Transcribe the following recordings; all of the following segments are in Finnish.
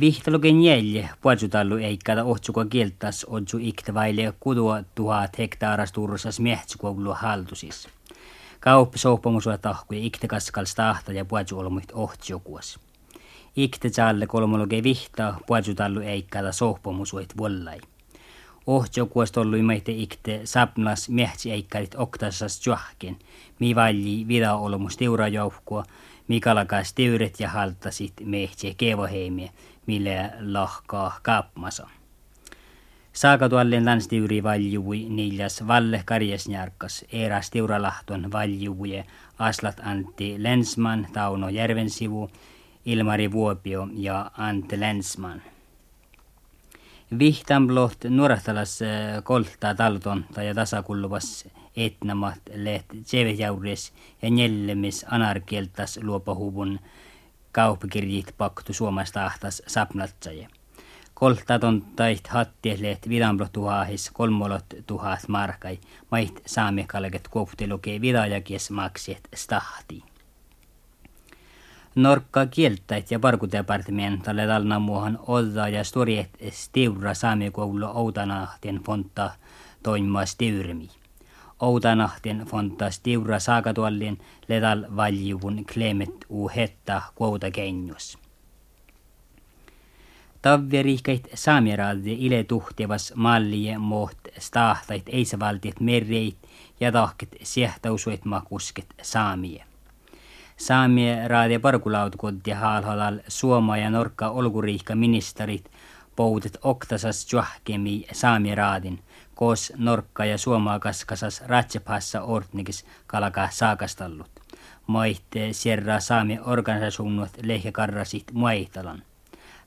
Vihtaluken jälje puolsutallu eikkada ohtsuko kieltas odju vaille kudua tuhat hektaaras tursas miehtsukoulu haltusis. Kauppi souppamusua tahkuja iktekaskal stahta ja puolsu olmuit ohtsukuas. Ikte tjalle kolmologe vihta puolsutallu eikkada souppamusuit vollai. Ohtsukuas tollui meitä ikte. Sapnas miehtsi eikkarit oktasas juahken, mi valli vida olmus teurajoukkua, Mikalakas tyyret ja haltasit mehtse kevoheimie, mille lohkaa kaapmasa. Saakatuallen lanstiuri valjui niiljas valle karjesnjarkas, eräs tiuralahton valjuvuje Aslat Antti Lensman, Tauno Järvensivu, Ilmari Vuopio ja Ante Lensman. Vihtamblot nuorahtalas äh, kolta taltonta ja tasakulluvas etnamat leht tsevejauries ja njellemis anarkieltas luopahuvun kauppakirjit paktu suomasta ahtas sapnatsaje. Koltaton tait hattiesleht vidamblot tuhahis kolmolot tuhat markai, mait saamikalket kuopteluke vidajakies maksiet stahti. Norkka kieltäit ja parkudepartementalle talnamuohan odda ja storiet stiura saamikoulu Outanahtien fonta toimima stiurmi. Outanahtien fonta stiura saakatuallin ledal valjuvun klemet u hetta kuouta kenjus. Tavverihkeit saamiraadi ile tuhtevas mallie moht stahtait eisävaltiet merreit ja tahket siehtausuit makusket saamie. Saamie raade parkulautkud ja haalhalal Suoma ja Norka olguriihka ministerit poudet oktasas juahkemi saami raadin, koos Norkka ja Suomaa kaskasas ratsepassa ortnikis kalaka saakastallut. Maitte sierra saami organisationut lehkäkarrasit muaitalan.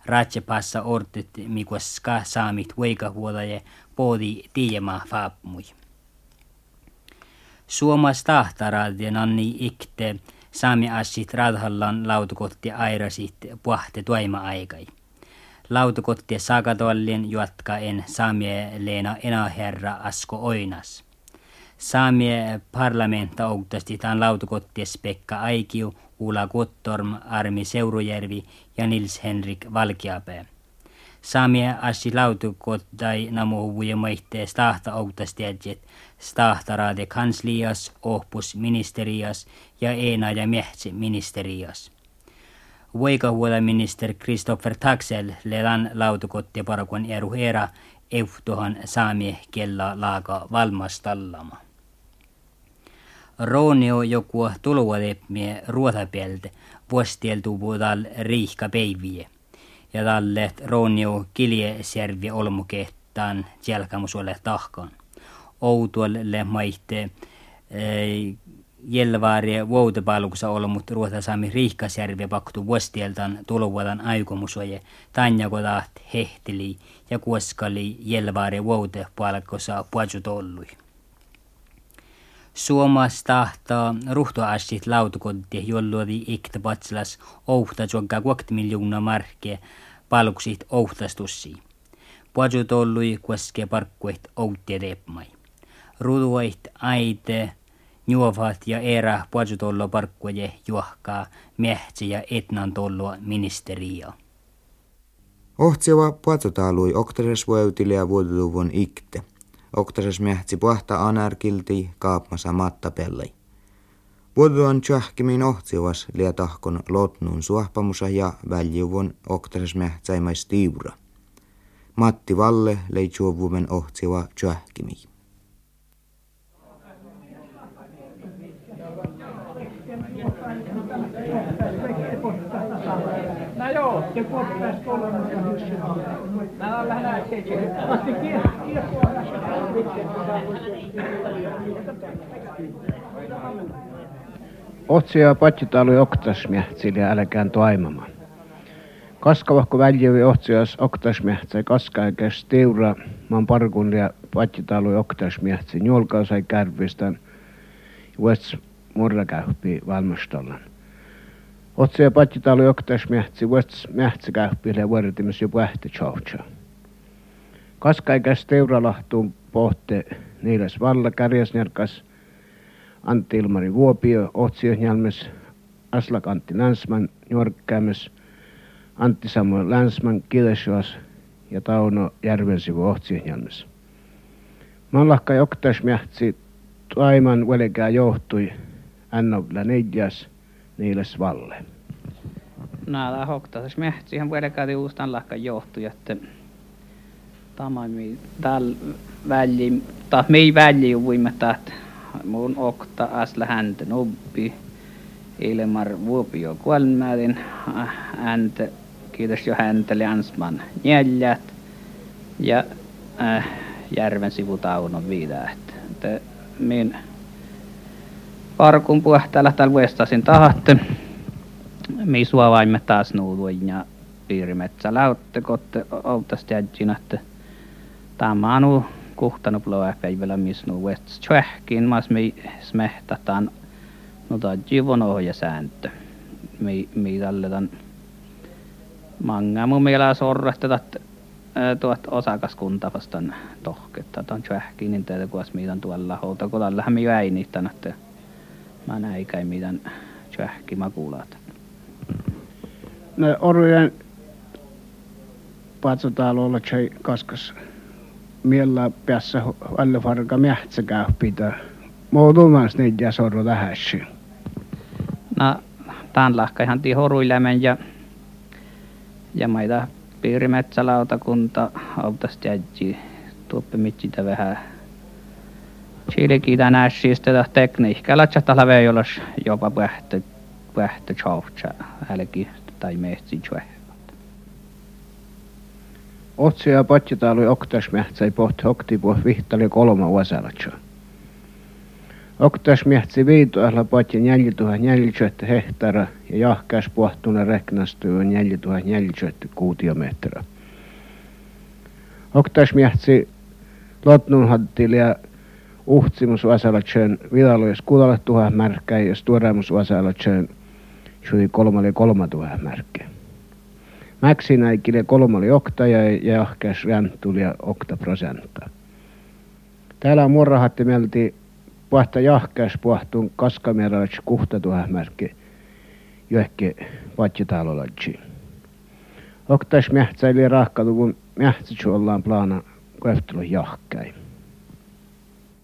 Ratsepassa ortit mikuas ka saamit huodaje poodi tiiema faapmui. Suomas tahtaraadien anni ikte saami assit radhallan lautukotti airasit puhte toima aikai. Lautukotti saakatollin juotkaen saamie leena enää herra asko oinas. Saamie parlamenta ougtasti tämän lautukotties Pekka Aikiu, Uula Kuttorm, Armi Seurujärvi ja Nils Henrik Valkiapää. Saamie assi lautukottai namu huvuja maihtee stahta ougtastiedjet Stahtarade kanslias, ohpus ministerias ja ena ja mehtsi ministerias. Voikahuola minister Christopher Taxel ledan lautukotti parakon eru era euhtohan saamie kella laaka valmastallama. Roonio joku tuluvalepmie ruotapelte vuostieltu puhutaan riihka peiviä. Ja talle Roonio kiljesjärvi olmukehtaan jälkämusuolle tahkaan outualle maitte Jelvaarie vuotepalkussa olmut ruotasaami Riihkasjärvi paktu vuostieltan tuluvuodan aikomusoje tanjakotaat hehteli ja kuoskali Jelvaarie vuotepalkossa puajutollui. Suomas tahtaa ruhtoassit lautukotti, jolluodi ikta patslas ouhta jogga 20 miljoonaa markkia palkuksit ouhtastussi. Puajutollui kuoske parkkuet outti teepmai ruduait aite juovat ja erä puolitollo parkkuje juohkaa mehtsi ja etnan tollo ministeria. Ohtseva puolitolui oktares vuotille ja vuotuluvun ikte. Oktares mehtsi puhta anarkilti kaapmasa mattapellei. Vuoduan tjahkimin ohtsivas lietahkon lotnun suahpamusa ja väljuvun oktares mehtsäimäis tiura. Matti Valle leitsuovumen ohtseva tjahkimiin. Joo, se kuoppaisi kolmannella hyssillä. Mä oon vähän äsken. Matti Otsia patsitalui oktasmiähtsille älkään toimamaan. Kaskavahko väljevi otsias oktasmiähtsä kaskaikäs teura maan parkun ja patsitalui oktasmiähtsä julkausai kärvistän West murrakähpi Otse ja patjitalo joktas mähtsi vuots mähtsäkähpille vuoritimis jo pähti tjauhtsa. Kaskaikäs teuralahtuun pohte niiläs valla kärjäsnärkas Antti Ilmari Vuopio, Otsio Njalmes, Aslak Antti Nansman, Jorkkäämes, Antti Samuel Länsman Kilesjoas ja Tauno Järvensivu Ohtsihjalmissa. Mallakka joktas mähtsi Taiman velkää johtui Annovla neidjas niiles valle. Nää hoktas mähtsi ihan velkää uustan lakka johtui, että tämä täl väli, ta mei väli uimme että mun okta asla häntä nubbi ilmar vuopio kuolmärin häntä kiitos jo häntä Ansman neljät ja äh, järven sivutaunon viidä että min parkun puhtäällä täällä vuestasin tahatte. Mi suovaimme taas nuuduin ja piirimetsä läutte kotte outas jädjin että tämä on kuhtanut loa päivällä missä nu vuestas tjähkin mas mi smehtataan no jivon ohja sääntö. Mi mi talletan manga mun mielestä tuot osakaskunta vastaan tohketta. Tuon tjähkin niin teitä kuas miitän tuolla houta kun mi väinittän että mä näikäin mitään tjähki makulaat. No orujen patsotalolla tjei kaskas miellä päässä alle farka mähtsä pitää. Muutumans niitä ja sorro tähässä. No, tämän lahka ihan tii horuilemen ja ja maita piirimetsälautakunta autas jädji tuoppe mitsitä vähän Chilikin nässistä tekniikalla chattalla veijolas jopa pähtö pähtö chaucha älki tai mehtsi chwe. Otsia patjatalu oktas mähtsä pohti hokti poh vihtali kolma vuosalatsa. Oktas mähtsi viitoilla patja 4040 hehtara ja jahkäs pohtuna reknastyy 4040 kuutiometriä. Oktas mähtsi lotnun hattilia uhtsimus vasalatsen vidalois kuudelle tuhat märkää ja stuoremus vasalatsen sui kolmalle kolma tuhat märkää. Mäksinäikille kolmalle okta ja ja okta prosenttia. Täällä on murrahatti melti puhta jahkäs puhtun kaskameralats kuhta tuhat märkää johonkin patjatalolatsi. Oktas mähtsäili rahkaluvun mähtsätsi ollaan plana koeftelu jahkäin.